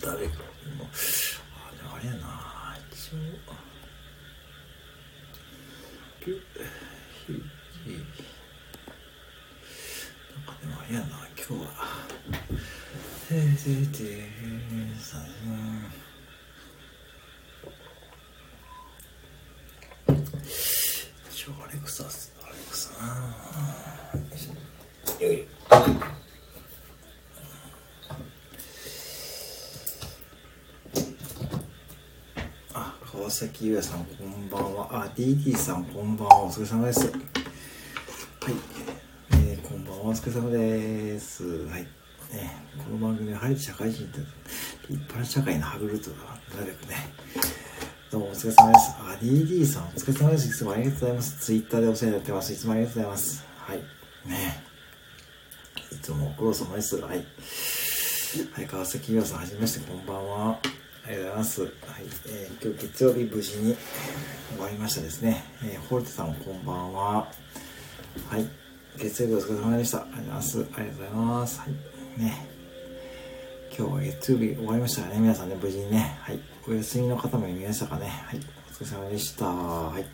誰かもあでもあれやな一応ピュヒュヒなんかでもあれやな今日は。てててさ一応アレクサアレクサよいしょあ川崎優也さんこんばんは。あ DD さんこんばんは。お疲れ様です。はい、えー、こんばんは。お疲れ様です。はい。ねこの番組は晴れて社会人って立派な社会のハグルートだなるべくね。どうもお疲れ様です。あ DD さんお疲れ様です。いつもありがとうございます。ツイッターでお世話になってます。いつもありがとうございます。はい。ね。いつもご苦労様です。はい。はい、川崎優也さん、はじめまして、こんばんは。ありがとうございます。はい、えー、今日月曜日無事に終わりましたですね。えー、ホルテさんこんばんは。はい、月曜日お疲れ様でした。ありがとうございます。ありがとうございます。はい、ね。今日は月曜日終わりましたね。皆さんね、無事にね。はい、お休みの方もいましたかね。はい、お疲れ様でした。はい。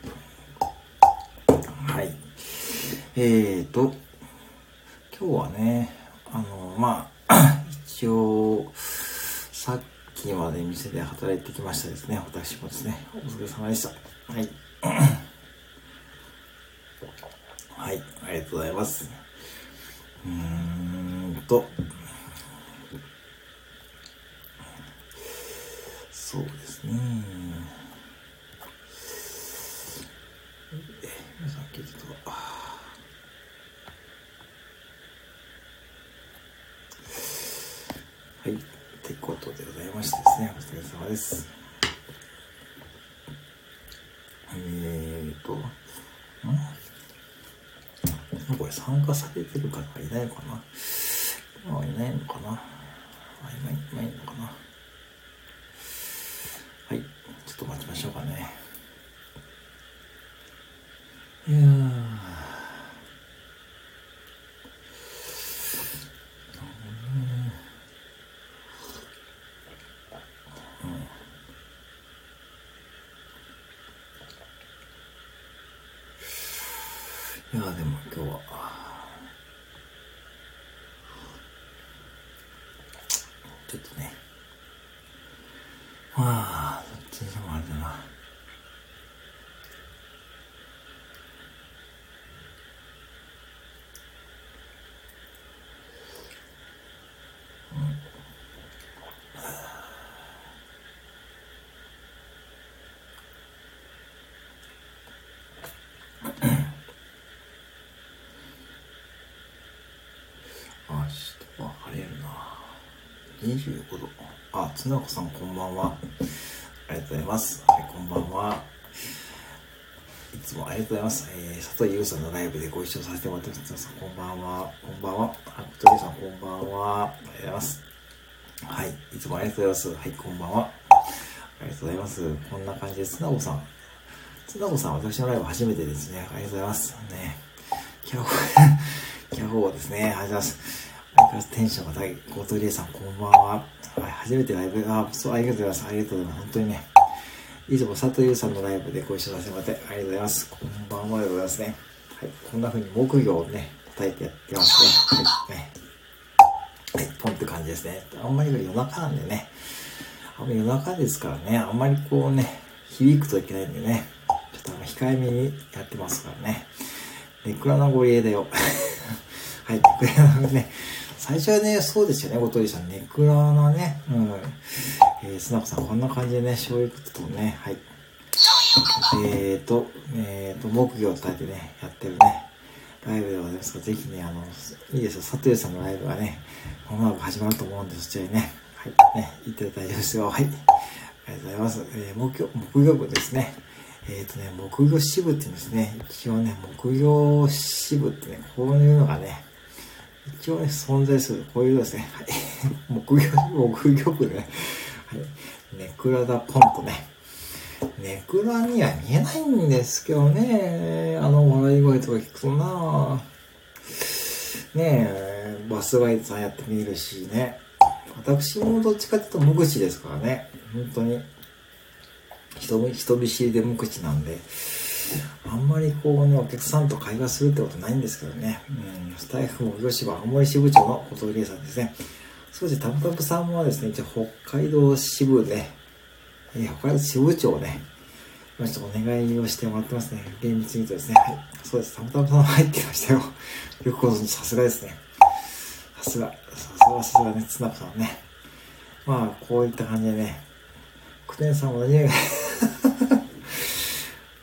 はい。えーと、今日はね、あの、まあ、一応、さっきまで店で働いてきましたですね。私もですね。お疲れ様でした。はい。はい。ありがとうございます。うーんと。そうですね。え、皆さん聞いてたはい。ってことでございましてですね、お疲れ様です。えーと、ん？これ参加されてる方いないのかな？今はいないのかな？あ、今いないのかな？はい。ちょっと待ちましょうかね。いやー。いやーでも今日はちょっとねまあどっちにしてもあれだな明日は晴れるな25度。あつなこさんこんばんは。ありがとうございます。はいこんばんは。いつもありがとうございます、えー、佐藤優さんのライブでご一緒させてもらってます。こんばんは。こんばんは。あ小鳥さんこんばんは。ありがとうございます。はいいつもありがとうございます。はいこんばんは。ありがとうございます。こんな感じでつなこさん。つなこさん私のライブ初めてですね。ありがとうございます。ね。キャホ キャホーですね。ありがとうございます。テンションが高い。ゴートリエさん、こんばんは。はい、初めてライブ、あ、そう、ありがとうございます。ありがとうございます。本当にね。いつも佐藤優さんのライブでご一緒させてもらって、ありがとうございます。こんばんはでございますね。はい、こんな風に木魚をね、叩いてやってますね。はい、ね。はい、ポンって感じですね。あんまり夜中なんでね。あんまり夜中ですからね、あんまりこうね、響くといけないんでね。ちょっとあの、控えめにやってますからね。ネクラのご利益だよ。はい、ネクラのね、最初はね、そうですよね、ごとりさん。ネクラのね、うん。えー、スナコさん、こんな感じでね、醤油とね、はい。えーと、えーと、木魚を叩いてね、やってるね、ライブでございますが、ぜひね、あの、いいですよ、佐藤さんのライブがね、まもなく始まると思うんで、そちらにね、はい、ね、行って大丈夫ですよ。はい。ありがとうございます。えー、木魚、木魚部ですね。えっ、ー、とね、木魚支部って言うんですね。一応ね、木魚支部ってね、こういうのがね、一応ね、存在する。こういうですね。はい。木魚、木魚部ね。はい。ネクラダポンとね。ネクラには見えないんですけどね。あの笑い声とか聞くとなねえ、バスガイドさんやってみるしね。私もどっちかっていうと無口ですからね。本当に。人人見知りで無口なんで、あんまりこうね、お客さんと会話するってことないんですけどね。うん、スタイフも広島青森支部長の小峠さんですね。そうですね、タブタブさんはですね、一応北海道支部で、えー、北海道支部長ね、ちょっとお願いをしてもらってますね。厳密に言うとですね。はい。そうです。たまたまさん入ってましたよ。よくご存知、さすがですね。さすが。さすが、さすがね、つなさんね。まあ、こういった感じでね、クテンさんも何が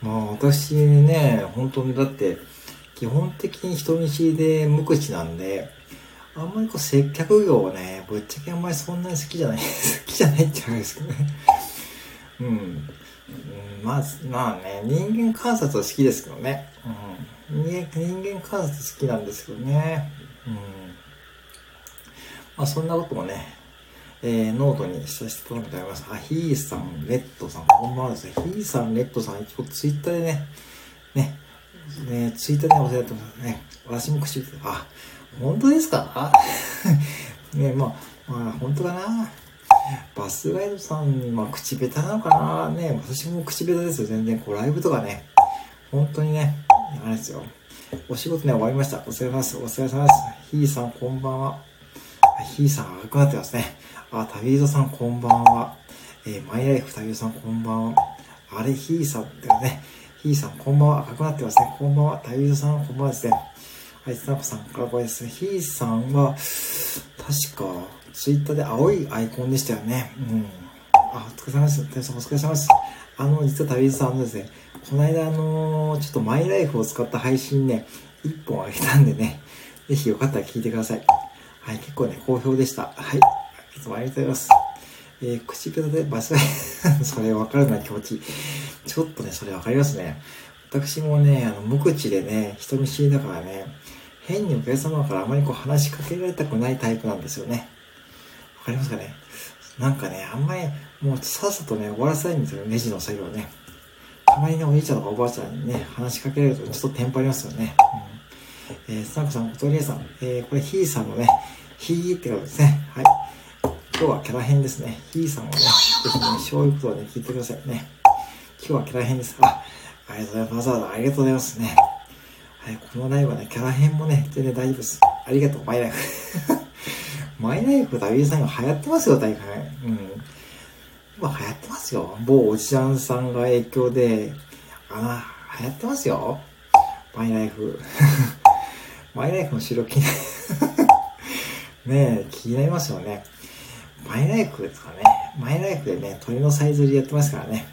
まあ、私ね、本当にだって、基本的に人見知りで無口なんで、あんまりこう接客業をね、ぶっちゃけあんまりそんなに好きじゃない、好きじゃないって言うんですけどね。うん。まあ、まあね、人間観察は好きですけどね。うん。人間、人間観察好きなんですけどね。うん。まあそんなこともね、えー、ノートにさせていただきます。あ、ヒーさん、レッドさん、こんばんはですね。ヒーさん、レッドさん、一応ツイッターでね、ね、ね、ツイッターでお世話になってますね。私も口あ、本当ですか？ね、まあ、まあ、本当かな？バスガイドさん、まあ、口下手なのかな？ね、私も口下手ですよ、全然。こう、ライブとかね、本当にね、あれですよ。お仕事ね、終わりました。お疲れ様です。お疲れ様です。ヒーさん、こんばんは。ヒーさん、赤くなってますね。あ、旅人さんこんばんは。えー、マイライフ旅人さんこんばんは。あれ、ヒーさんだよね。ヒーさんこんばんは。赤くなってますね。こんばんは。旅人さんこんばんはですね。はい、つなこさんからこれですね。ヒーさんは、確か、ツイッターで青いアイコンでしたよね。うん。あ、お疲れ様です。旅人さんお疲れ様です。あの、実は旅人さんのですね、この間あのー、ちょっとマイライフを使った配信ね、一本あげたんでね、ぜひよかったら聞いてください。はい、結構ね、好評でした。はい。ありがとうございます。えー、口ペタでバス それわかるな気持ち。ちょっとね、それわかりますね。私もね、あの、無口でね、人見知りだからね、変にお客様からあまりこう話しかけられたくないタイプなんですよね。わかりますかね？なんかね、あんまり、もうさっさとね、終わらせたいんですよ、ネジの作業ね。たまにね、お兄ちゃんとかおばあちゃんにね、話しかけられるとちょっとテンパりますよね。うん、えー、スナックさん、おとりえさん、えー、これヒーさんのね、ヒーってことですね。はい。今日はキャラ編ですね。ひーさんをね、ぜひね、醤油とね、聞いてくださいね。今日はキャラ編です。あ、ありがとうございます。わざわざありがとうございますね。はい、このライブはね、キャラ編もね、全然大丈夫です。ありがとう、マイライフ。マイライフ、ダビーさん今流行ってますよ、大会。うん。今流行ってますよ。某おじちゃんさんが影響で、あ、流行ってますよ。マイライフ。マイライフの白気 ねえ、気になりますよね。マイライフですかね。マイライフでね、鳥のさえずりやってますからね。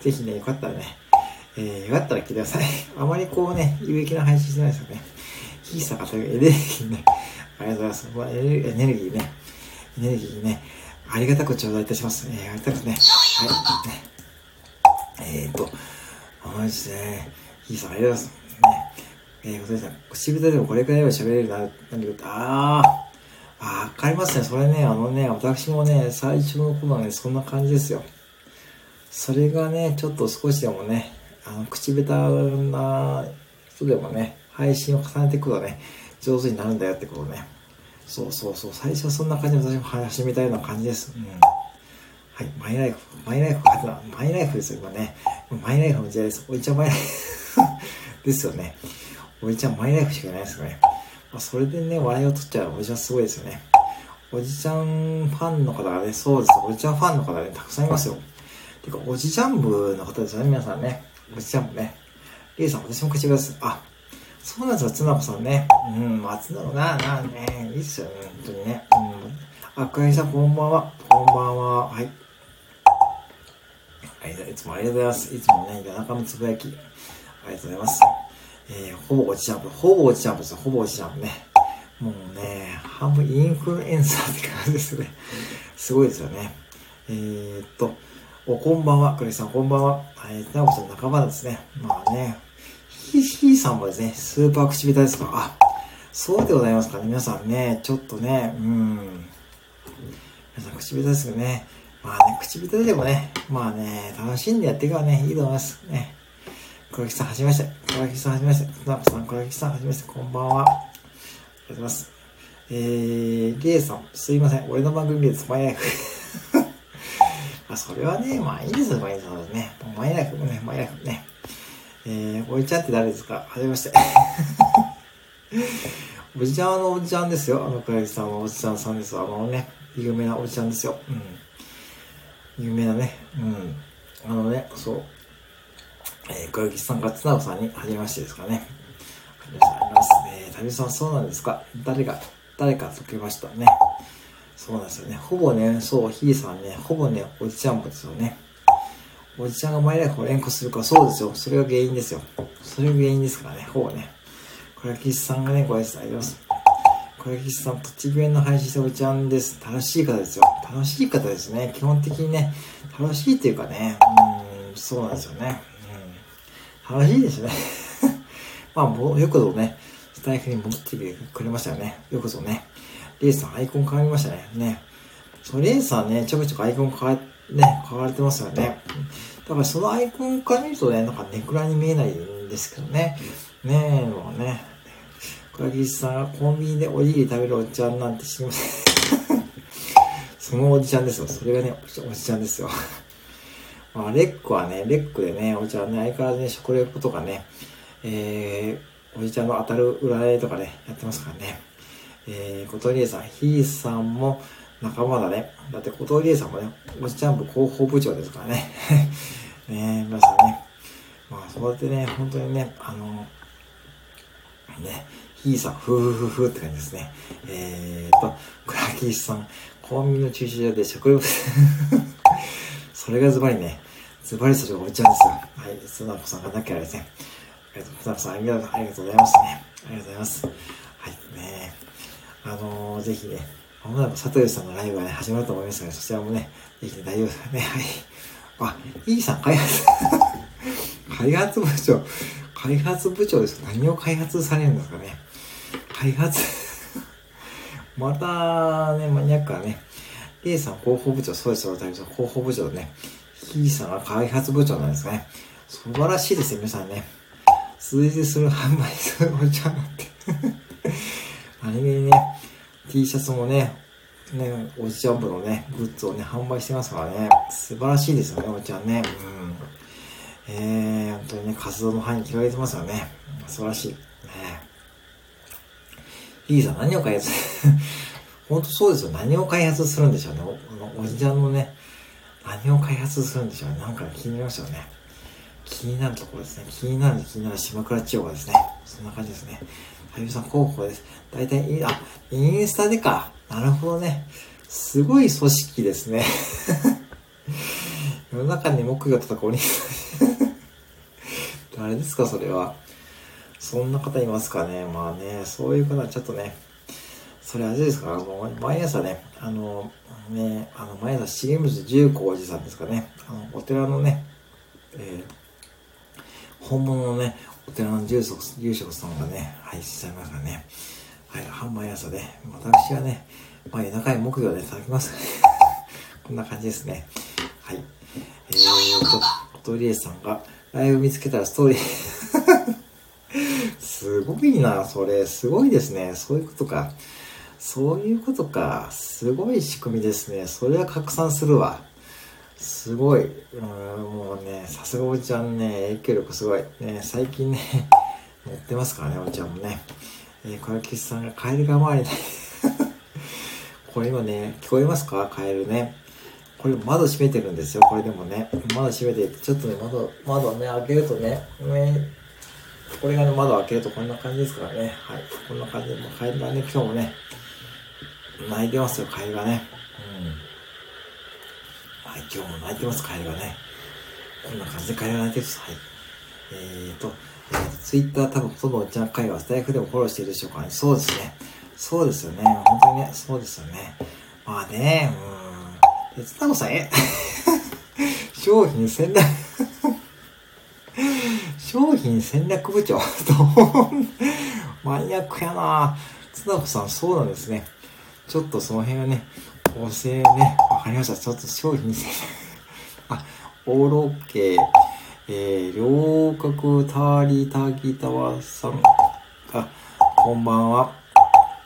ぜひね、よかったらね、えー、よかったら来てください。あまりこうね、有益な配信してないですよね。ヒーサーがというエネルギーね、ありがとうございます。エネルギーね、エネルギーね、ありがたく頂戴いたします。えー、ありがたくね。はい。えー、っと、あのですね、ヒーサーありがとうございます。ね、えー、ことですね、口下手でもこれくらいは喋れるな、なんだけど、あー、わかりますね。それね、あのね、私もね、最初の頃はね、そんな感じですよ。それがね、ちょっと少しでもね、あの、口下手な人でもね、配信を重ねていくとね、上手になるんだよってことね。そうそうそう、最初はそんな感じで私も始めたような感じです。うん。はい、マイライフ、マイライフ、マイライフですよ、今ね。マイライフの時代です。おいちゃんマイライフ ですよね。おいちゃんマイライフしかないですよね。まあ、それでね、笑いを取っちゃうおじちゃんすごいですよね。おじちゃんファンの方がね、そうです。おじちゃんファンの方がね、たくさんいますよ。てか、おじちゃん部の方ですよね、皆さんね。おじちゃん部ね。リエさん、私も口ください。あ、そうなんですよ、つなこさんね。うん、松永な、な、なね、いいっすよね、本当にね。うん。あ、かりさん、こんばんは。こんばんは。はい。いつもありがとうございます。いつもね、夜中のつぶやき。ありがとうございます。えー、ほぼ落ちジャンプ、ほぼ落ちジャンプですよ、ほぼ落ちジャンプね。もうね、半分インフルエンサーって感じですね。すごいですよね。えー、っと、お、こんばんは、クリスさん、こんばんは。えー、なおさん仲間ですね。まあね、ひひーさんもですね、スーパー口下手ですかあ、そうでございますかね。皆さんね、ちょっとね、うん。皆さん口下手ですよね。まあね、口下手でもね、まあね、楽しんでやっていけばね、いいと思います。ね。黒木さん、はじめまして。黒木さん、はじめまして。船子さん、黒木さん、はじめまして。こんばんは。ありがとうございます。えー、ゲイさん、すいません。俺の番組でマイライフ。あ、それはね、まあいいですよ、マイライフね。マイライフもね、マイライフね。えー、おじちゃんって誰ですか？はじめまして。おじちゃんはのおじちゃんですよ。あの、倉木さんはおじちゃんさんですあのね、有名なおじちゃんですよ。うん。有名なね。うん。あのね、そう。えー、倉木さんが津直さんに、はじめましてですかね。ありがとうございます。えー、旅さんそうなんですか？誰が、誰か解けましたね。そうなんですよね。ほぼね、そう、ひいさんね、ほぼね、おじちゃんもですよね。おじちゃんがマイライフを連呼するか、そうですよ。それが原因ですよ。それが原因ですからね、ほぼね。倉吉さんがね、ご挨拶あります。倉吉さん、栃木弁の配信しておじちゃんです。楽しい方ですよ。楽しい方ですね。基本的にね、楽しいっていうかね、うん、そうなんですよね。うん、楽しいですね。まあ、もう、よくぞね、スタイフに戻ってきてくれましたよね。よくぞね。レイさん、アイコン変わりましたね。ね。そう、レイさんね、ちょくちょくアイコン変わ、ね、変われてますよね。だからそのアイコンから見るとね、なんかネクラに見えないんですけどね。ねえ、もうね。倉木さんがコンビニでおにぎり食べるおっちゃんなんて知りません。そのおじちゃんですよ。それがね、おじちゃんですよ。まあ、レックはね、レックでね、おじちゃんね、相変わらずね、食レポとかね、えー、おじちゃんの当たる占いとかね、やってますからね。えー、小鳥さん、ひーさんも仲間だね。だって小鳥さんもね、おじちゃん部広報部長ですからね。ね皆さんね。まあ、そうやってね、本当にね、あの、ね、ひーさん、ふふふふって感じですね。えーと、倉木さん、コンビニの駐車場で食欲 それがズバリね、ズバリそれがおじちゃんですよ。はい、つなこさんがなきゃですね。ありがとうございます。ありがとうございますね。ありがとうございます。はい、ね。あのー、ぜひね、まもなく佐藤さんのライブがね、始まると思いますので、そちらもね、ぜひね、大丈夫ですね。はい。あ、いいさん、開発 開発部長。開発部長です何を開発されるんですかね？開発 またね、マニアックなね。A さん広報部長、そうですよ、大さん広報部長ね。ひさんは開発部長なんですかね。素晴らしいですよ、皆さんね。数字する販売するお茶なんて何気にね、T シャツもね、ね、おじちゃん部のね、グッズをね、販売してますからね。素晴らしいですよね、おじちゃんね。うん。えー、本当にね、活動の範囲広げてますよね。素晴らしい。ねリーさん何を開発？本当そうですよ。何を開発するんでしょうね。おおじちゃんのね、何を開発するんでしょうね。なんか気になりましたよね。気になるところですね。気になる気になる島倉千代がですね。そんな感じですね。はゆみさん候補です。大体、あ、インスタでか。なるほどね。すごい組織ですね。世の中に木魚叩くお兄さん。誰ですか、それは。そんな方いますかね。まあね、そういう方はちょっとね、それあれですか、あの、毎朝ね、あの、ね、あの、毎朝重光重光寺さんですかね、あの、お寺のね、えー、本物のね、お寺の住職住職さんがね、配信されますからね、はい、半毎朝ね、私はね、まあ、夜中に木魚でいただきます。こんな感じですね。はい。えーと、おとりえさんが、ライブ見つけたらストーリー すごいな、それ。すごいですね。そういうことか。そういうことか。すごい仕組みですね。それは拡散するわ。すごい。うん、もうね、さすがおじちゃんね、影響力すごい。ね、最近ね、乗ってますからね、おじちゃんもね。えー、小雪さんがカエルが回りない。これ今ね、聞こえますか？カエルね。これ窓閉めてるんですよ。これでもね。窓閉めて、ちょっとね、窓、窓ね、開けるとね、ねこれがね、窓開けるとこんな感じですからね。はい。こんな感じで、もうカエルがね、今日もね、泣いてますよ、カエルがね。うん。はい、今日も泣いてます、カエルがね。こんな感じでカエルが泣いてるです。はい。えーと、えー、ツイッター多分ほとんどおっちゃん会話、スタイフでもフォローしてるでしょうかね。そうですね。そうですよね。本当にね、そうですよね。まあね、うん。で、つたこさん、え？商品戦略 商品戦略部長 マニアックやなつなこさん、そうなんですね。ちょっとその辺はね、構成ね、わかりました。ちょっと商品戦略。あ、オーロッケー、えー、両角ターリタギタワさん。あ、こんばんは。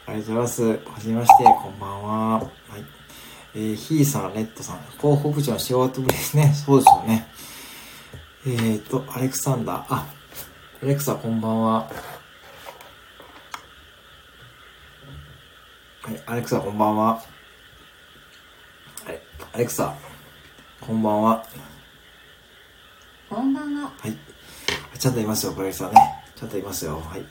ありがとうございます。はじめまして、こんばんは。はい。えー、ひーさん、レッドさん、広報部長の仕事ぶりですね。そうですよね。えーと、アレクサンダー、あ、アレクサ、こんばんは。はい、アレクサ、こんばんは。はい、アレクサ、こんばんは。こんばんは。はい。ちゃんといますよ、これさんね。ちゃんといますよ。はい。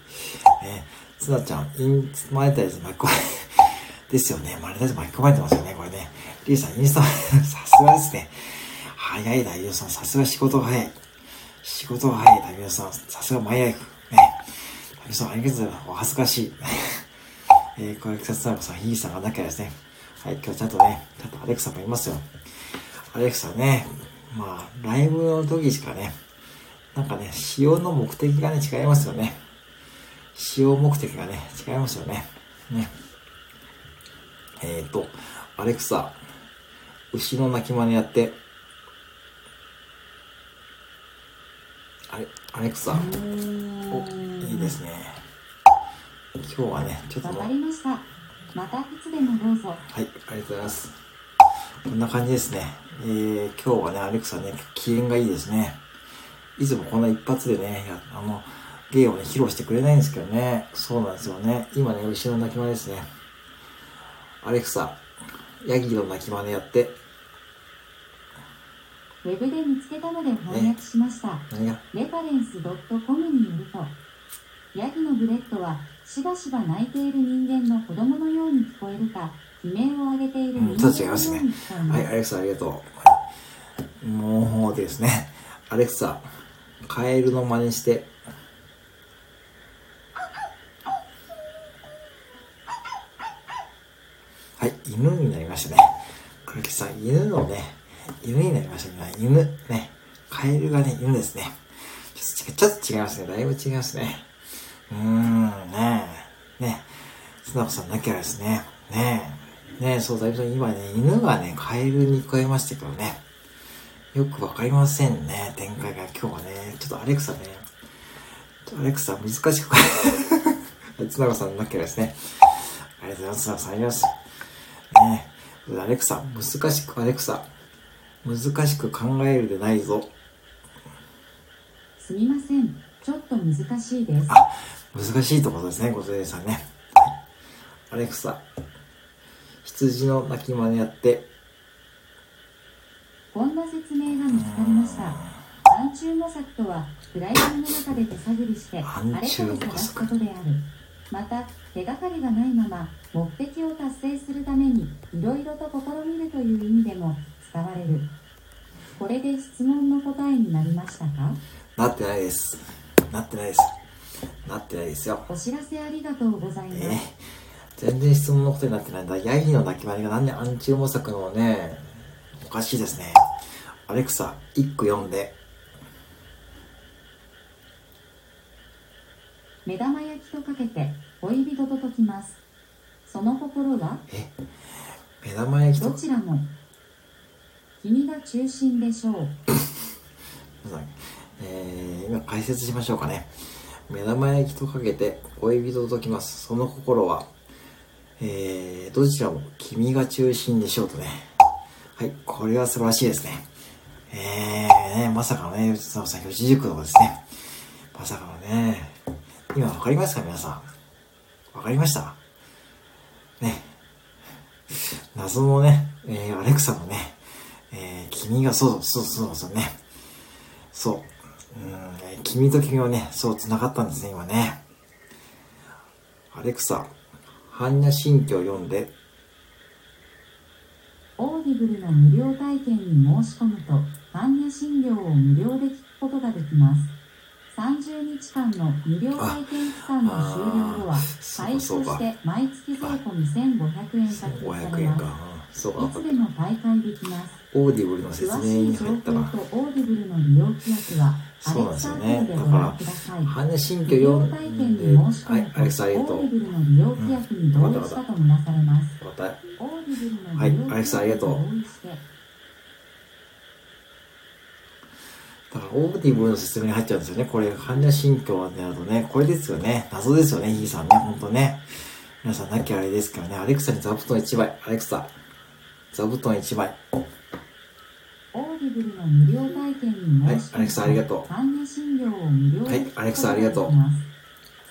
えー、つなちゃん、イン、マネタイズ巻き込まれ、ですよね。マネタイズ巻き込まれてますよね、これね。リーさん、インスタ、さすがですね。早い大名さん、さすが仕事が早い。仕事が早い大名さん、さすがマイライフ。ね。大名さん、ありがとうございます。お恥ずかしい。えー、これ、草津さん、ヒーさんがなきゃですね。はい、今日ちゃんとね、ちゃんとアレクサもいますよ。アレクサね、まあ、ライブの時しかね、なんかね、使用の目的がね、違いますよね。使用目的がね、違いますよね。ね。えっ、ー、と、アレクサ、牛の鳴き真似やって、あれ、アレクサ、お、いいですね。今日はね、ちょっと。わかりました。またいつでもどうぞ。はい、ありがとうございます。こんな感じですね。えー、今日はね、アレクサね、機嫌がいいですね。いつもこんな一発でね、あの、芸をね、披露してくれないんですけどね。そうなんですよね。今ね、後ろの鳴き真似ですね。アレクサ、ヤギの鳴き真似やって。ウェブで見つけたので翻訳しました。何が？レファレンス .com によると、ヤギのブリートはしばしば泣いている人間の子供のように聞こえるか、悲鳴を上げている人間のように聞こえます。うん、すね。はい、アレクサありがとう。もうですね、アレクサ、カエルの真似して、はい、犬になりましたね。黒木さん、犬のね、犬になりましたね。犬、ね。カエルがね、犬ですね。ちょっと、ちょっと違いますね。だいぶ違いますね。うーん、ねえ。ねえ。砂子さんなきゃですね。ねえ。ねえ、そう、だいぶ今ね、犬がね、カエルに聞こえましたけどね。よくわかりませんね、展開が。今日はね、ちょっとアレクサね、アレクサ難しく、つながさんなきゃですね。ありがとうございます。ありがとうございます。ねアレクサ、難しく、アレクサ、難しく考えるでないぞ。すみません。ちょっと難しいです。あ、難しいところですね、ご丁寧さんね。アレクサ、羊の鳴き真似やって、こんな説明が見つかりました。暗中模索とは、プライドの中で手探りして、あれかを探すことである。また、手がかりがないまま、目的を達成するために、いろいろと試みるという意味でも使われる。これで質問の答えになりましたか？なってないです。なってないです。なってないですよ。お知らせありがとうございます。えー、全然質問のことになってないんだ。ヤギの鳴き真似がなんで暗中模索のね、おかしいですね。アレクサ、一句読んで。目玉焼きとかけて恋人と解きます。その心は？え？目玉焼きとどちらも君が中心でしょう。えー、今解説しましょうかね。目玉焼きとかけて恋人ときます。その心は、えー、どちらも君が中心でしょうとね。はい、これは素晴らしいですね。えー、まさかのね、吉沢さん、四字熟語ですね。まさかのね、今わかりますか皆さん。わかりました？ね。謎のね、えー、アレクサのね、えー、君が、そうそうそうそうね。そう。うん、君と君はね、そう繋がったんですね、今ね。アレクサ、般若心経を読んで、オーディブルの無料体験に申し込むと、般若心経を無料で聞くことができます。30日間の無料体験期間の終了後は、会費として毎月税込み1500円獲得されます。いつでも退会できます。オーディブルの説明に入ったら。詳しい情報とオーディブルの利用規約は、そうなんですよね。だから、般若心経読んで、はい、アレクサありがとう。オーディブルの利用規約に同意したとみなされます。はい、アレクサありがとう。だから、オーディブルの説明に入っちゃうんですよね。これ、般若心経であるとね、これですよね。謎ですよね、ヒーさんね、ほんとね。皆さんなきゃあれですからね。アレクサに座布団1枚。アレクサ、座布団1枚。はい、アレクサありがとう。はいアレクサありがとう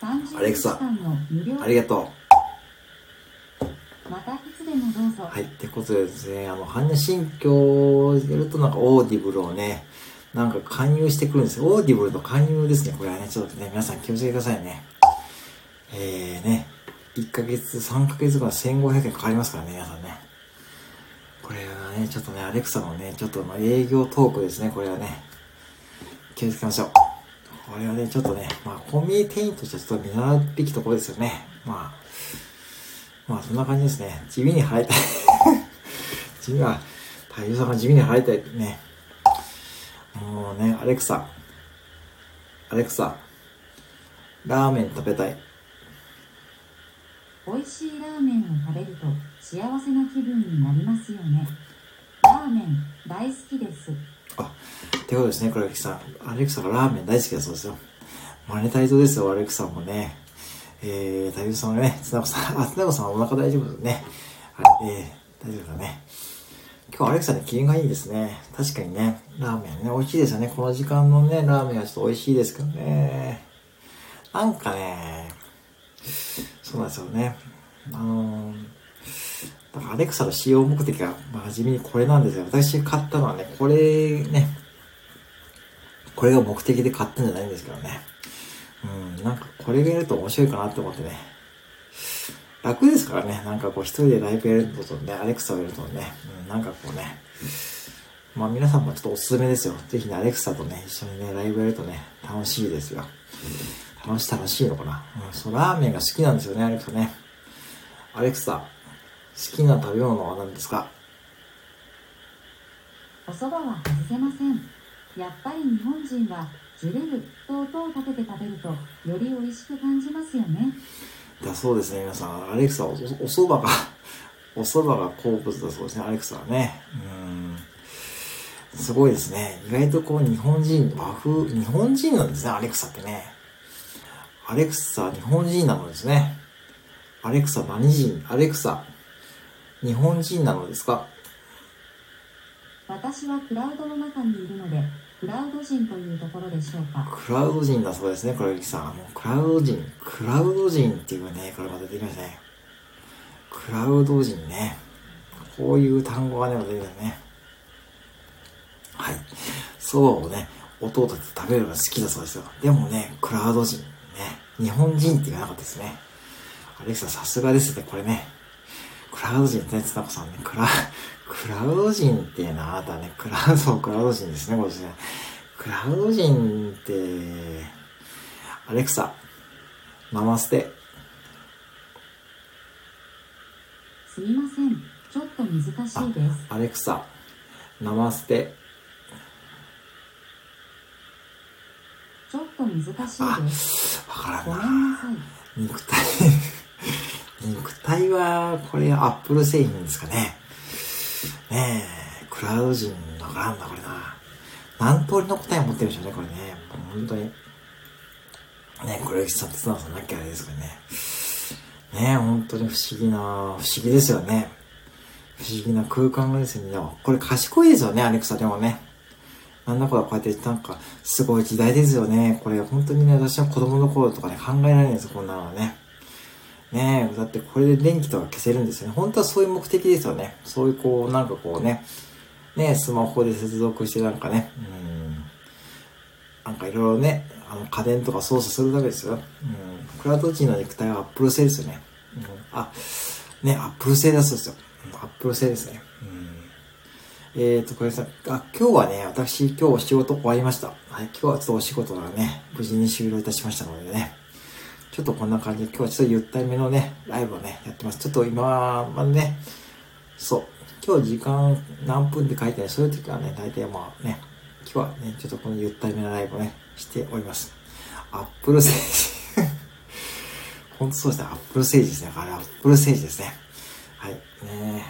30アレクサありがとまたいつでもどう。はい、ってことでですね、あの、般若心経をやるとなんかオーディブルをね、なんか勧誘してくるんですよ。オーディブルと勧誘ですね。これはね、ちょっとね、皆さん気をつけてくださいね。えーね、1ヶ月、3ヶ月後は1500円かかりますからね、皆さんね。これはね、ちょっとね、アレクサのね、ちょっとまあ営業トークですね、これはね。気をつけましょう。これはね、ちょっとね、まあ、コンビニ店員としてはちょっと見習うべきところですよね。まあ、まあ、そんな感じですね。地味に払いたい。地味は、太陽さんが地味に払いたいね。もうね、アレクサ。アレクサ。ラーメン食べたい。美味しいラーメンを食べると幸せな気分になりますよねラーメン大好きですあ、ってことですね、黒木さん。アレクサがラーメン大好きだそうですよ。マネタイズですよ、アレクサもね。えー、太陽さんね、つなこさん、あ、つなこさんはお腹大丈夫ですね。はい、えー、大丈夫だね。今日アレクサね、機嫌がいいですね。確かにね、ラーメンね、美味しいですよね。この時間のね、ラーメンはちょっと美味しいですけどね。なんかね、そうなんですよね。あのー、アレクサの使用目的が、まあ、地味にこれなんですよ。私買ったのはね、これね、これが目的で買ったんじゃないんですけどね。うん、なんかこれがやると面白いかなって思ってね。楽ですからね。なんかこう一人でライブやるのとね、アレクサをやるとね、うん、なんかこうね、まあ皆さんもちょっとおすすめですよ。ぜひね、アレクサとね、一緒にね、ライブやるとね、楽しいですよ。楽しい楽しいのかな。うん、そう、ラーメンが好きなんですよね、アレクサね。アレクサ、好きな食べ物は何ですか？お蕎麦は外せませんやっぱり日本人はジュレルと音を立てて食べるとより美味しく感じますよねだそうですね、皆さん。アレクサ、おお蕎麦が、お蕎麦が好物だそうですね、アレクサはね。うん。すごいですね。意外とこう、日本人、和風、日本人なんですね、アレクサってね。アレクサ、日本人なのですね。アレクサ、何人？アレクサ、日本人なのですか？私はクラウドの中にいるのでクラウド人というところでしょうか？クラウド人だそうですね、これ、ゆきさん。もうクラウド人、クラウド人っていうね、これまた出てきましたね。クラウド人ね。こういう単語がね、出てきましたね。はい。そばをね、音を立てて食べるのが好きだそうですよ。でもね、クラウド人、ね。日本人って言わなかったですね。アレクサさすがですね、これね。クラウド人ってね、つなこさんね、クラ、クラウド人っていうのはあなたね、クラウド、クラウド人ですね、これですね。クラウド人って、アレクサ、ナマステ。すみませんちょっと難しいですアレクサ、ナマステ。ちょっと難しいあですわからんな。肉体、肉体は、これ、アップル製品ですかね。ねえ、クラウド人わからんな、これな。何通りの答えを持ってるでしょうね、これね。本当に。ねこれ、さんとつなさんなきゃあれですからね。ねえ、本当に不思議な、不思議ですよね。不思議な空間がですね。でもこれ賢いですよね、アレクサでもね。なんだこれこうやって、なんか、すごい時代ですよね。これ、本当にね、私は子供の頃とかね、考えられないんですよ、こんなのはね。ねえ、だってこれで電気とか消せるんですよね。本当はそういう目的ですよね。そういうこう、なんかこうね、ねスマホで接続してなんかね、うん、なんかいろいろね、あの家電とか操作するだけですよ。うん、クラウド人の肉体はアップル製ですよね。うん、あ、ね、アップル製だそうですよ。アップル製ですね。うん、えーと、これさ、あ、今日はね、私今日お仕事終わりました。はい、今日はちょっとお仕事がね、無事に終了いたしましたのでね。ちょっとこんな感じで、今日はちょっとゆったりめのね、ライブをね、やってます。ちょっと今までね、そう、今日時間何分って書いてある、そういう時はね、大体まあね、今日はね、ちょっとこのゆったりめのライブをね、しております。アップル政治。本当そうですね、アップル政治ですね。あれ、アップル政治ですね。はい、ね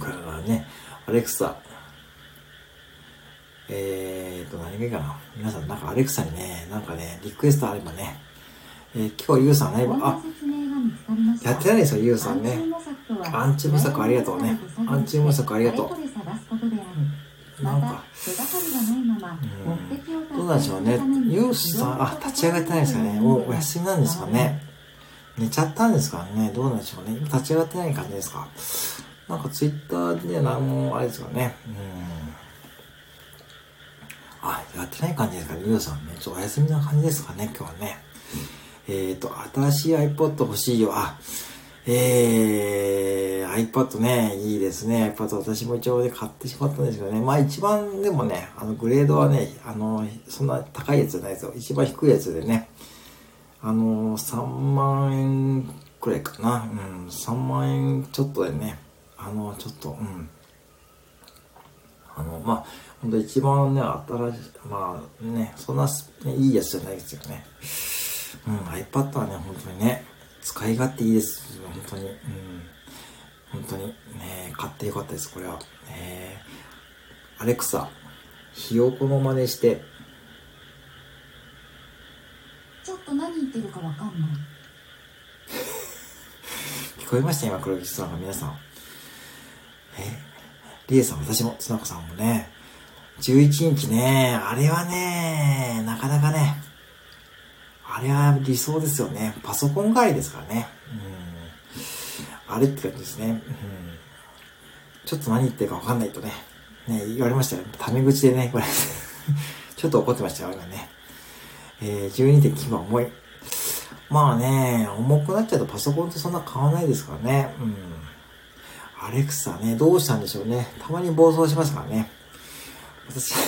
これはね、アレクサ、えーと、何がいいかな？皆さん、なんかアレクサにね、なんかね、リクエストあればね、えー今日ゆうさんライブ、あ、やってないですよ、ゆうさんね。アンチ無策ありがとうね。アンチ無策ありがとう。なんか、どうなんでしょうね。ユースさん、あ、立ち上がってないですかね。お、お休みなんですかね。寝ちゃったんですかね。どうなんでしょうね。立ち上がってない感じですか。なんかツイッターでは何もあれですかね。うん。あ、やってない感じですかね。ユーさんね。ちょっとお休みな感じですかね、今日はね。えっ、ー、と、新しい iPod 欲しいよ。あ、えー、iPad ね、いいですね。iPad 私も一応で買ってしまったんですけどね。まあ一番でもね、あのグレードはね、あの、そんな高いやつじゃないですよ。一番低いやつでね。あの、3万円くらいかな。うん、3万円ちょっとでね。あの、ちょっと、うん。あの、まあ、ほんと一番ね、新しい、まあね、そんな、ね、いいやつじゃないですよね。うん、iPad はね、本当にね、使い勝手いいです。本当に。うん。本当に。ね買ってよかったです、これは。えー、アレクサ、ひよこの真似して。ちょっと何言ってるかわかんない。聞こえました？今、黒木さんが皆さん。え？リエさん、私も、つなこさんもね、11日ね、あれはね、なかなかね、あれは理想ですよね。パソコン代わりですからね。うん。あれって感じですね。うん。ちょっと何言ってるかわかんないとね。ね、言われましたよ。タメ口でね、これ ちょっと怒ってましたよ、今ね。えー、12.9番重い。まあね、重くなっちゃうとパソコンってそんな変わらないですからね。うん。アレクサね、どうしたんでしょうね。たまに暴走しますからね。私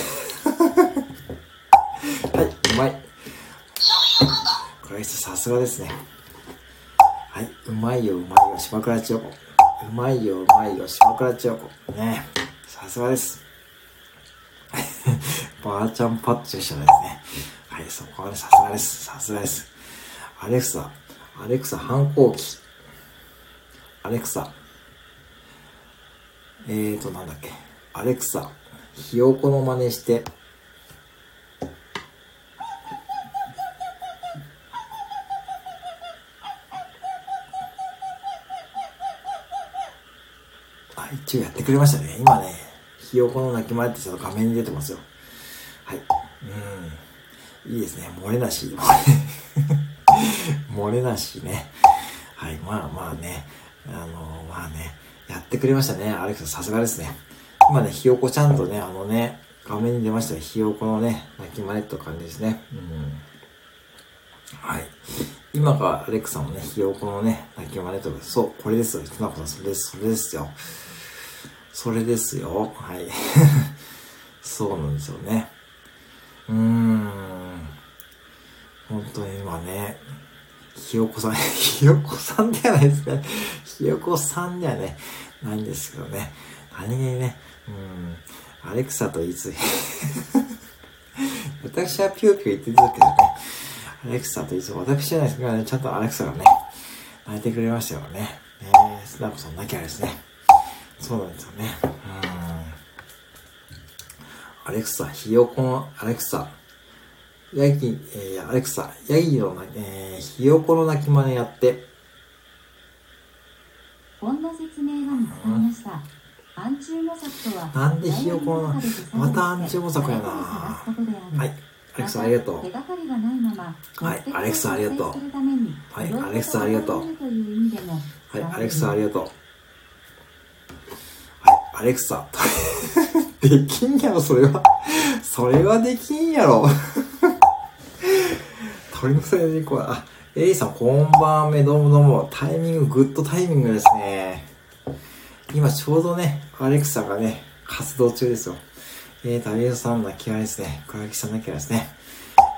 はい、うまい。これさすがですね。はい、うまいよ、うまいよ、島倉千代子。うまいよ、うまいよ、島倉千代子。ねさすがです。ばあちゃんパッチでしたね。はい、そこはね、さすがです。さすがです。アレクサ、アレクサ反抗期。アレクサ。えーと、なんだっけ。アレクサ、ひよこの真似して、あ一応やってくれましたね。今ね、ひよこの鳴き声ってちょっと画面に出てますよ。はい。うん。いいですね。漏れなし。漏れなしね。はい。まあまあね。あのまあね。やってくれましたね。アレクサさすがですね。今ね、ひよこちゃんとね、あのね、画面に出ましたひよこのね、鳴き真似って感じですね。うん。はい。今がアレクサもね、ひよこのね、鳴き真似とか、そう、これですよ。ひなこさん、それです、それですよ。それですよ。はい。そうなんですよね。うーん。本当に今ね、ひよこさん、ひよこさんではないですかね。ひよこさんではね、ないんですけどね。何気にね、うん、アレクサといつ、私はピューピュー言ってたけどね、アレクサといつ？も、私じゃないですけどね、ちゃんとアレクサがね、泣いてくれましたよね。ねスナップさんなきゃですね。そうなんですよね。うん。アレクサ、ひよこのアレクサ、ヤギ、えー、アレクサ、ヤギの、えー、ひよこの鳴き真似やって。こんな説明が見つかりました。アンチュモ作とは、なんでひよこの、またアンチュモ作やなはい。アレクサありがとう。はい、アレクサありがとう。はい、アレクサありがとう。はい、アレクサありがとう。アレクサ。できんやろ、それは。それはできんやろ。鳥のさにこう、あ、エイさん、こんばんめ、どうもどうも。タイミング、グッドタイミングですね。今ちょうどね、アレクサがね、活動中ですよ。えーと、アリエさんの気合ですね。倉木さんの気合ですね。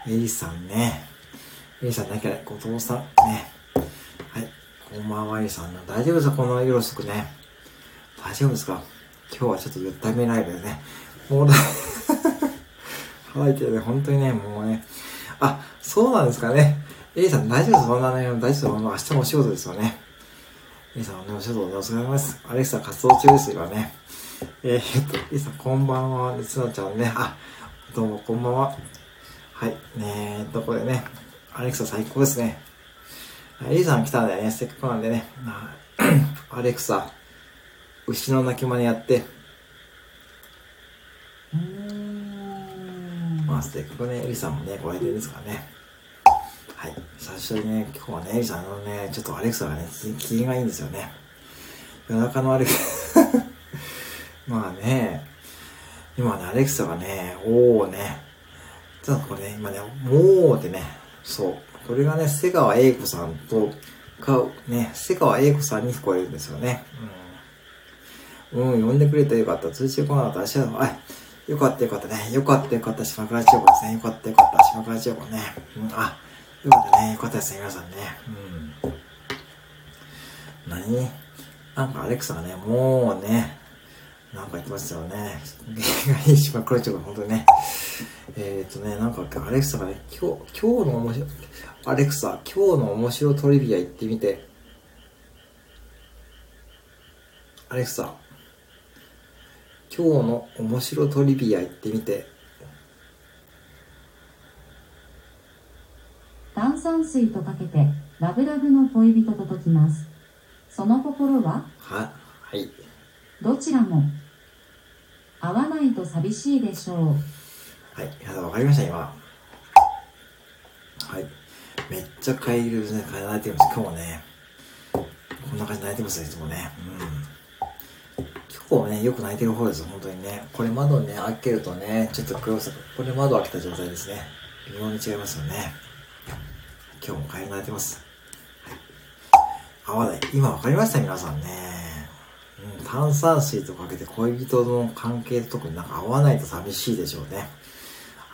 エイさんね。エイさんなきゃ、後藤さんね。はい。こんばんは、エイさん。大丈夫ですか？この夜遅くね。大丈夫ですか？今日はちょっとゆっためライブでね、もうだ、乾いてるね、本当にね、もうね、あ、そうなんですかね。A さん大丈夫ですそんなね、大丈夫です明日もお仕事ですよね。A さんね、お仕事でお疲れ様です。アレクサ活動中ですよね。えー、っと、A さんこんばんは、つなちゃんね、あ、どうもこんばんは。はい、ねえ、どこでね、アレクサ最高ですね。エリさん来たんだよね。せっかくなんでね。アレクサ、牛の鳴き真似やって。まあ、せっかくね、エリさんもね、ご来店ですからね。はい。最初にね、今日はね、エリさんのね、ちょっとアレクサがね、機嫌がいいんですよね。夜中のアレクサ まあね、今ね、アレクサがね、おーね、ちょっとこれね、今ね、もーってね、そう。これがね、瀬川栄子さんと、か、ね、瀬川栄子さんに聞こえるんですよね。うん。うん、呼んでくれてよかった。通知来なかった。足は、あ、よかったよかったね。よかったよかった。島倉千代子ですね。よかったよかった。島倉千代子ね。うん、あ、よかったね。よかったですね。皆さんね。うん。何？なんかアレクサがね、もうね、なんか言ってましたよね。島倉千代子、本当にね。えっ、ー、とね、なんかアレクサがね、今日、今日の面白、アレクサ、今日の面白トリビア言ってみて。アレクサ、今日の面白トリビア言ってみて。炭酸水とかけて、ラブラブの恋人と解きます。その心は？は、はい。どちらも？会わないと寂しいでしょう。はい。皆さんわかりました今。はい。めっちゃカエルね、泣いてるんです。今日もね、こんな感じで泣いてますね、いつもね。うん。今日ね、よく泣いてる方ですよ、本当にね。これ窓ね、開けるとね、ちょっと黒さ、これ窓開けた状態ですね。微妙に違いますよね。今日もカエル泣いてます。合わない。今わかりました？皆さんね。うん、炭酸水とかけて恋人の関係と特になんか合わないと寂しいでしょうね。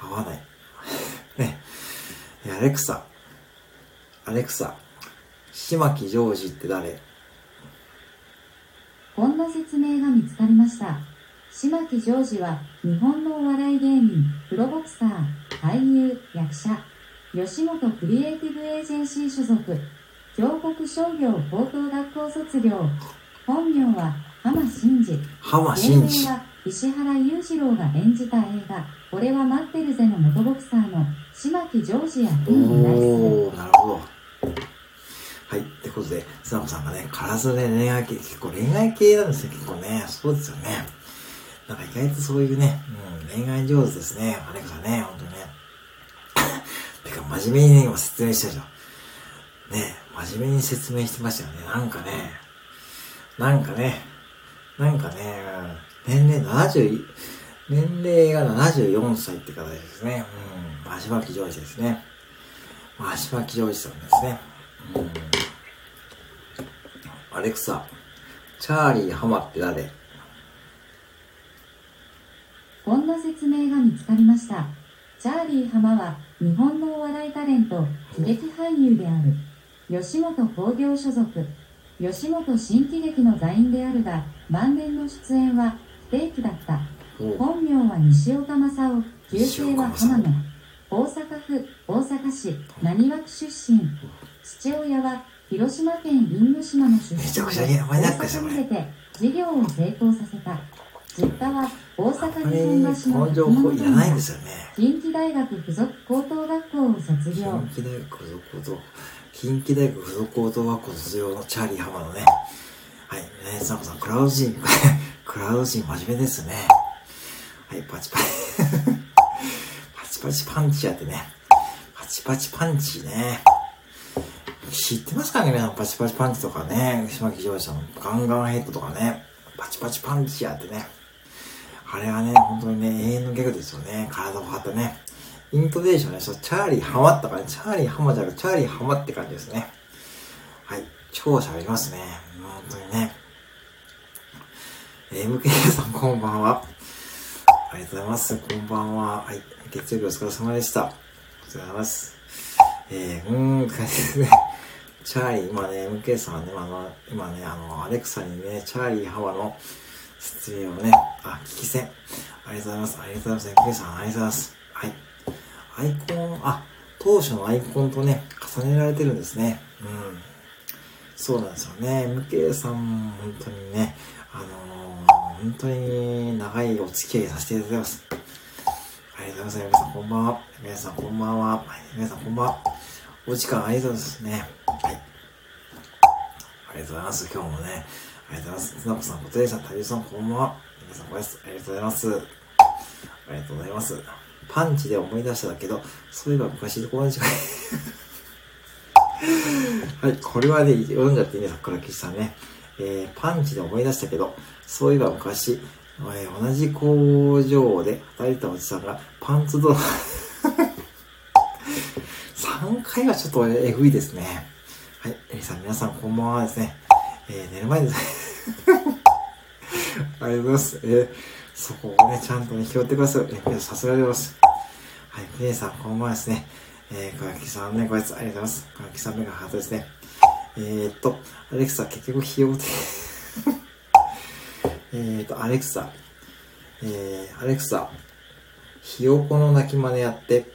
合わない。ね。アレクサ、アレクサ、島木ジョージって誰？こんな説明が見つかりました。島木ジョージは日本のお笑い芸人、プロボクサー、俳優、役者、吉本クリエイティブエージェンシー所属、京国商業高等学校卒業、本名は浜真司。浜真司。は石原裕次郎が演じた映画、俺は待ってるぜの元ボクサーの島木ジョージや天に対する。なるほど。はい。ってことで、スナコさんがね、体で恋愛系、結構恋愛系なんですよ、結構ね。そうですよね。なんか意外とそういうね、うん、恋愛上手ですね。あれかね、ほんとね。真面目にね、今説明したじゃん。ね、真面目に説明してましたよね。なんかね、なんかね、なんかね、年齢70、年齢が74歳って方ですね。うん、足巻ジョージですね。足巻ジョージさんですね。うんアレクサ、チャーリー浜って誰？こんな説明が見つかりました。チャーリー浜は日本のお笑いタレント、喜劇俳優である。吉本興業所属。吉本新喜劇の座員であるが、晩年の出演は不定期だった。本名は西岡正夫、旧姓は浜野。大阪府大阪市浪速区出身。父親は広島県因島の出身で大阪に出て事業を成功させた実家は大阪日本橋の情報いらないですよね。近畿大学附属高等学校を卒業。近畿大学附属高等近畿大学附属高等学校卒業のチャーリー浜のね。はい。ねさんこさんクラウド人 クラウド人真面目ですね。はいパチパチ。パチパチパンチやってね。パチパチパンチね。知ってますかね皆さん、パチパチパンチとかね、島木ジョージさんのガンガンヘッドとかね、パチパチパンチやってね。あれはね、本当にね、永遠のギャグですよね。体を張ったね。イントネーションね、そう、チャーリーハマったからね、チャーリーハマじゃなく、チャーリーハマって感じですね。はい。超喋りますね。本当にね。MK さん、こんばんは。ありがとうございます。こんばんは。はい。月曜日お疲れ様でした。ありがとうございます。えー、うーん、感じですね。チャーリー、今ね、MK さんはね、あの、今ね、あの、アレクサにね、チャーリーハワの説明をね、あ、聞き戦。ありがとうございます。ありがとうございます。MK さん、ありがとうございます。はい。アイコン、あ、当初のアイコンとね、重ねられてるんですね。うん。そうなんですよね。MK さん、本当にね、あのー、本当に長いお付き合いさせていただきます。ありがとうございます。皆さんこんばんは。皆さんこんばんは。皆さんこんばんは。お時間ありがとうございますね。はい。ありがとうございます。今日もね、ありがとうございます。つなこさん、ことえさん、たりさん、こんばんは。皆さん、ご挨拶ありがとうございます。ありがとうございます。パンチで思い出しただけど、そういえば昔この時間 はい、これはね、読んじゃっていいね、桜木さんね。えー、パンチで思い出したけど、そういえば昔、えー、同じ工場で働いたおじさんがパンツドラ3 回はちょっとえぐいですね。はい、エリさん、皆さんこんばんはですね。えー、寝る前です。ありがとうございます。えー、そこをね、ちゃんとね、拾ってください。えさすがでございます。はい、皆さんこんばんはですね。えー、かきさんね、ご挨拶ありがとうございます。かきさん目がハートですね。えー、っと、アレクサ、結局費用でえっと、アレクサ、えー、アレクサ、ひよこの鳴き真似やって、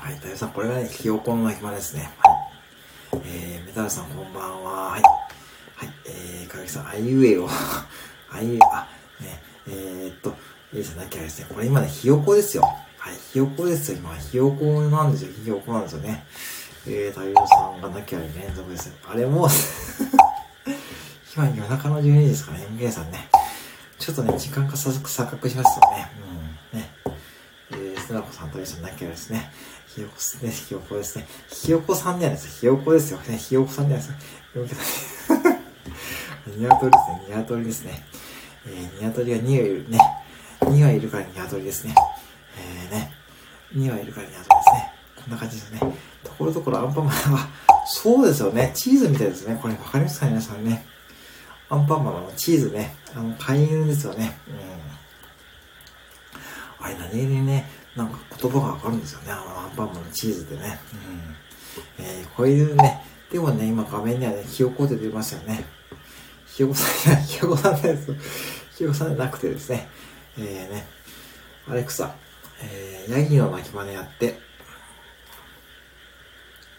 はい、大さん、これがね、ひよこの鳴き真似ですね。はい。えー、メタルさん、こんばんは。はい。はい、えー、かがきさん、あいうえを、あいうえ、あ、ね、えー、っと、いいですね、なきゃですね。これ今ね、ひよこですよ。はい、ひよこですよ。今、ひよこなんですよ。ひよこなんですよね。えー、太陽さんがなきゃ連続ですよ。あれもう 今夜中の12時ですかね、MK さんね。ちょっとね、時間が錯覚しますよね。うん。ね。えー、すなこさん、太陽さんなきゃですね。ひよこですね、ひよこですね。ひよこさんじゃないですひよこですよ。ね、ひよこさんじゃないです MK さん。ニワトリですね。ニワトリですね。えー、ニワトリが2羽いるね。2羽いるからニワトリですね。えー、ね。2羽いるからニワトリですね。こんな感じですね。ところどころアンパンマンは、そうですよね。チーズみたいですね。これわかりますか皆さんね。アンパンマンのチーズね。あの、飼い犬ですよね。うん。あれ、何気にね、なんか言葉がわかるんですよね。あの、アンパンマンのチーズでね。うん。えー、こういうね、でもね、今画面にはね、ひよこって出ましたよね。ひよこさん、ひよこさんです。ひよこさんじゃなくてですね、えーね、アレクサ、えー、ヤギの鳴き真似やって。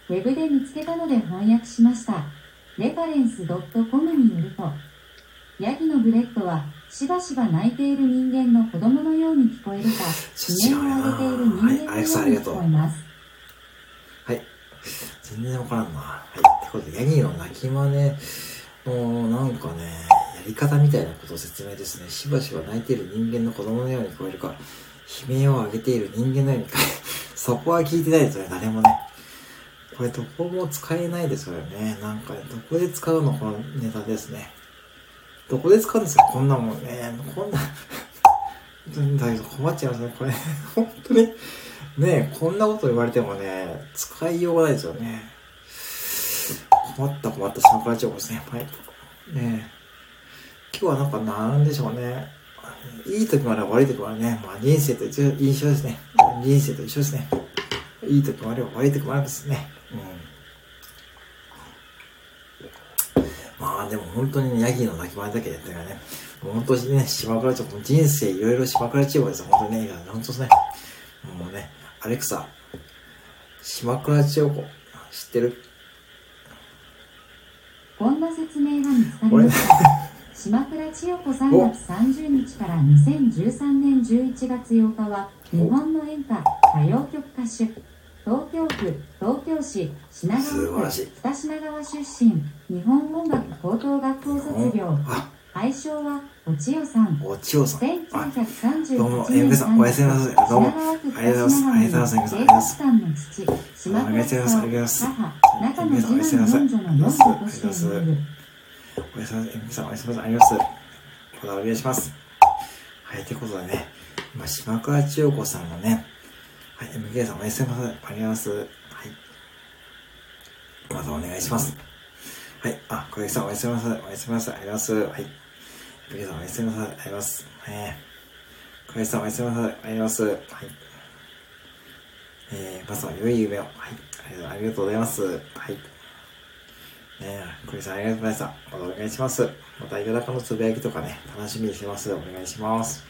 ウェブで見つけたので翻訳しました。レファレンス .com によると、ヤギのブリートはしばしば泣いている人間の子供のように聞こえるか、悲鳴を上げている人間のように聞こえます。はい。全然わからんな。はい。ってことで、ヤギの鳴き真似、の、なんかね、やり方みたいなことを説明ですね。しばしば泣いている人間の子供のように聞こえるか、悲鳴を上げている人間のように聞こえる。そこは聞いてないですよね、誰もね。これどこも使えないですよね。なんかね、どこで使うのこのネタですね。どこで使うんですか？こんなもんね。こんなだけど困っちゃいますね。これ、本当に。ねこんなこと言われてもね、使いようがないですよね。困った困ったサークラ情報ですね。はい。ね今日はなんかなんでしょうね。いい時もあれば悪い時もあるね。まあ人生と一緒ですね。人生と一緒ですね。いい時もあれば悪い時もあるんですね。うん。まあでも本当にヤギの鳴き真似だけやってるからね。本当にね、島倉町、人生いろいろ島倉地方ですよ。本当にね、本当ですね。もうね、アレクサ、島倉千代子、知ってる？こんな説明が見つかりました。島倉千代子3月30日から2013年11月8日は日本の演歌歌謡曲歌手東京府東京市品川区北品川出身日本音楽高等学校卒業愛称はおちよさん。おちよさん。1938どうも、えみさん、おやすみなさい。どうも。ありがとうございます。ありがとうございます。ありがとうございます。さんの父、島倉さん母、中の次男の四女の四女として生まれる。おやすみなさい。えみさん、おやすみなさい。ありがとうございます。またお願いします。はい、ということでね、今、島倉千代子さんのね、はい、MK さん、おやすみなさい。ありがとうございます。はい。またお願いします。はい。あ、小雪さん、おやすみなさい。おやすみなさい。あります。はい。皆さんおやすみなさい。あります。えー、かえさんおやすみなさい。あります。はい。えー、まずは良い夢を。はい。ありがとうございます。はい。ねえ、クリさんありがとうございました。またお願いします。また、いただかのつぶやきとかね、楽しみにしてます。お願いします。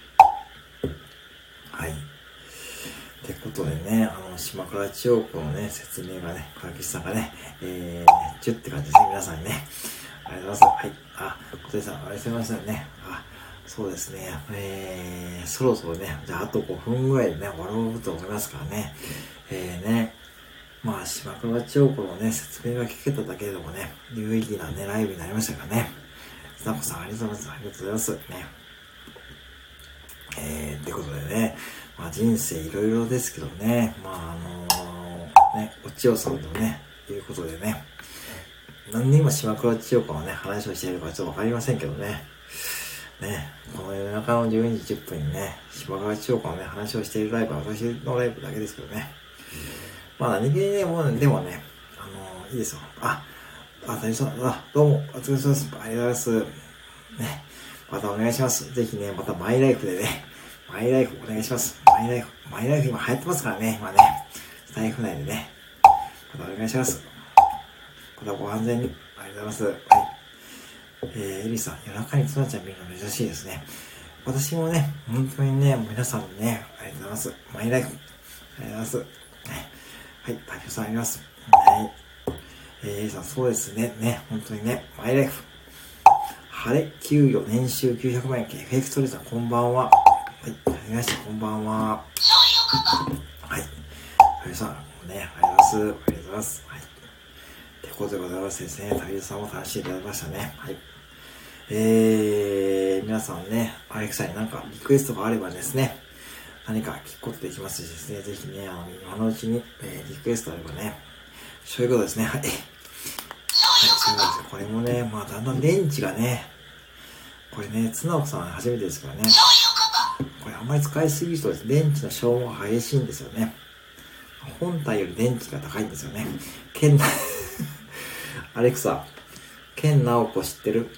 はい。ってことでね、あの、島倉千代子のね、説明がね、川岸さんがね、えー、チュって感じですね、皆さんにね。ありがとうございます。はい。あ、小手さん、おやすみなさいね。あ、そうですね、えー、そろそろね、じゃああと5分ぐらいでね、終わろうと思いますからね、えーね、まあ、島倉千代子のね、説明が聞けただけでもね、有意義なね、ライブになりましたからね。つなこさん、ありがとうございます。ありがとうございます。ね。えー、ってことでね、まあ人生いろいろですけどね、まああのー、ね、お千代さんのね、いうことでね、何で今島倉千代子のね、話をしているかちょっとわかりませんけどね、ね、この夜中の12時10分にね、島倉千代子のね、話をしているライブは私のライブだけですけどね、まあ何気にね、もう、ね、でもね、あのー、いいですよ。あ、あ、大丈夫あ、どうも、お疲れ様です。ありがとうございます。ね、またお願いします。ぜひね、またマイライフでね、マイライフお願いします。マイライフ、マイライフ今流行ってますからね、今ね。スタイフ内でね。またお願いします。またご安全に。ありがとうございます。はい。えー、エリさん、夜中にツナちゃん見るの珍しいですね。私もね、本当にね、皆さんね、ありがとうございます。マイライフ、ありがとうございます。はい、竹さんあります。はい。えー、エリさん、そうですね。ね、本当にね、マイライフ。晴れ、給与、年収900万円、エフェクトリーさん、こんばんは。はい、はじめまして、こんばんは。はい。はじさん、ね、ありがとうございます。ありがとうございます。はい。ってことでございますですね。旅さんも楽しんでいただきましたね。はい。えー、皆さんね、アレクサになんかリクエストがあればですね、何か聞くことできますしですね、ぜひね、あの、今のうちに、えー、リクエストあればね、そういうことですね、はい。はい、そうなんですこれもね、まあ、だんだん電池がね、これね、綱岡さん初めてですからね、これあんまり使いすぎるとですね、電池の消耗が激しいんですよね。本体より電池が高いんですよね。ケン、アレクサ、ケンナオコ知ってる？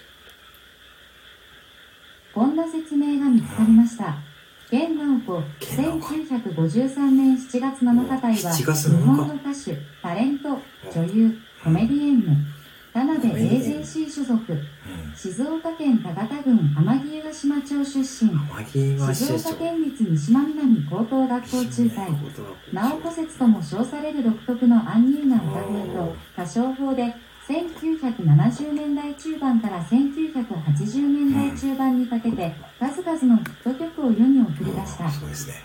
こんな説明が見つかりました。うん現直子、1953年7月7日隊は、日本の歌手、タレント、女優、コメディエンヌ、田辺 AJC 所属、静岡県田形郡天城ヶ島町出身、静岡県立三島南高等学校中退、直子説とも称される独特の安入な歌声と歌唱法で、1970年代中盤から1980年代中盤にかけて数々のヒット曲を世に送り出した、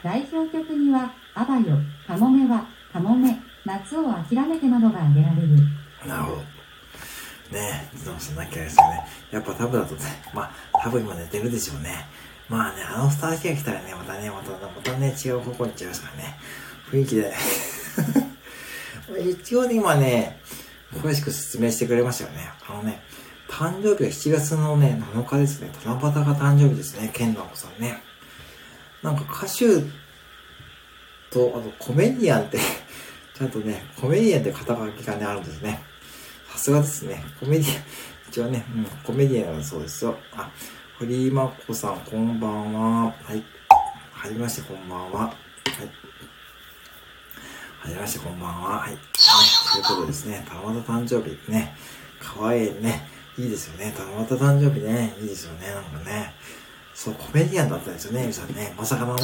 代表曲には「あばよ」「かもめは」「かもめ」「夏を諦めて」などが挙げられるなるほどねえゾンさんなきゃですよねやっぱタブだとねまあ多分今寝てるでしょうねまあねあのスターキが来たらねまたねまたまたね違う方向に行っちゃいますからね雰囲気で 一応ね今ね詳しく説明してくれましたよね。あのね、誕生日は7月のね、7日ですね。七夕が誕生日ですね。ケンナコさんね。なんか歌手と、あとコメディアンってちゃんとね、コメディアンって肩書きがね、あるんですね。さすがですね。コメディアン、一応ね、うん、コメディアンだそうですよ。あ、堀井真子さん、こんばんは。はい。はじめまして、こんばんは。はい。はじめまして、こんばんは。はい。ということですね、七夕誕生日ね、かわいいね、いいですよね。七夕誕生日ね、いいですよね、なんかね。そう、コメディアンだったんですよね、ゆさんね。まさかのね。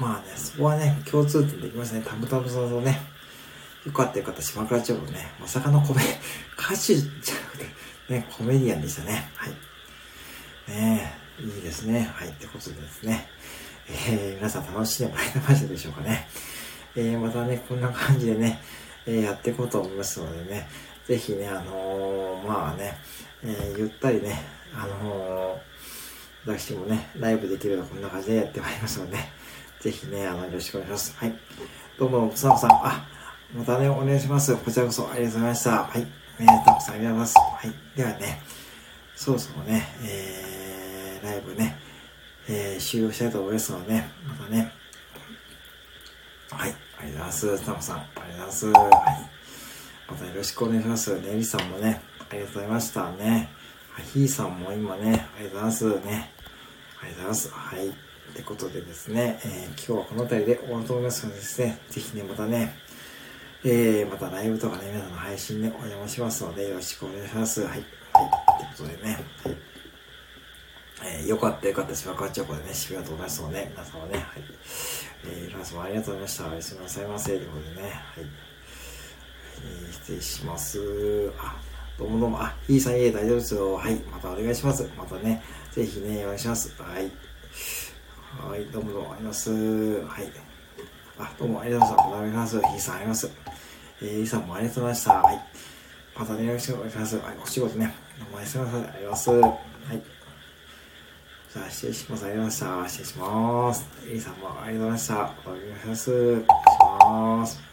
まあね、そこはね、共通点できましたね。たぶたぶさんのね。よかったよかった、島倉町のね、まさかのコメ、歌手じゃなくて、ね、コメディアンでしたね。はい。ねえ、いいですね。はい、ってことでですね。えー、皆さん楽しんでもらえましたでしょうかね。えー、またね、こんな感じでね、えー、やっていこうと思いますのでね、ぜひね、あのー、まあね、えー、ゆったりね、あの、私もね、ライブできるようなこんな感じでやってまいりますので、ね、ぜひね、あの、よろしくお願いします。はい。どうも、つなこさん、あ、またね、お願いします。こちらこそありがとうございました。はい。ね、たくさんありがとうございます。はい。ではね、そろそろね、えー、ライブね、えー、終了したいと思いますので、ね、またね、はい。ありがとうございます。タモさん、ありがとうございます。はい。またよろしくお願いします。ねりさんもね、ありがとうございましたね。は、ひーさんも今ね、ありがとうございますね。ありがとうございます。はい。ってことでですね、えー、今日はこの辺りで終わると思いますのでですね、ぜひね、またね、えー、またライブとかね、皆さんの配信ね、お邪魔しますので、よろしくお願いします。はい。はい。ってことでね、はい。えー、よかったよかったし、爆発チョコでね、締めようと思いますので、皆様ね、はい。えー、皆様ありがとうございました。おやすみなさいませ。ということでね、はい。えー、失礼します。あ、どうもどうも。あ、ひいさんいえ大丈夫ですよ。はい。またお願いします。またね、ぜひね、お願いします。はい。はい、どうもどうもありがとうございます。はい。あ、どうもありがとうございます。またお願いします。ひいさんあります。えー、さんもありがとうございました。はい。またね、よろしくお願いします。はい、お仕事ね、どうもありがとうございます。はい。じゃあ、失礼します。ありがとうございました。失礼します。えりさんもありがとうございました。お願いします。失礼します。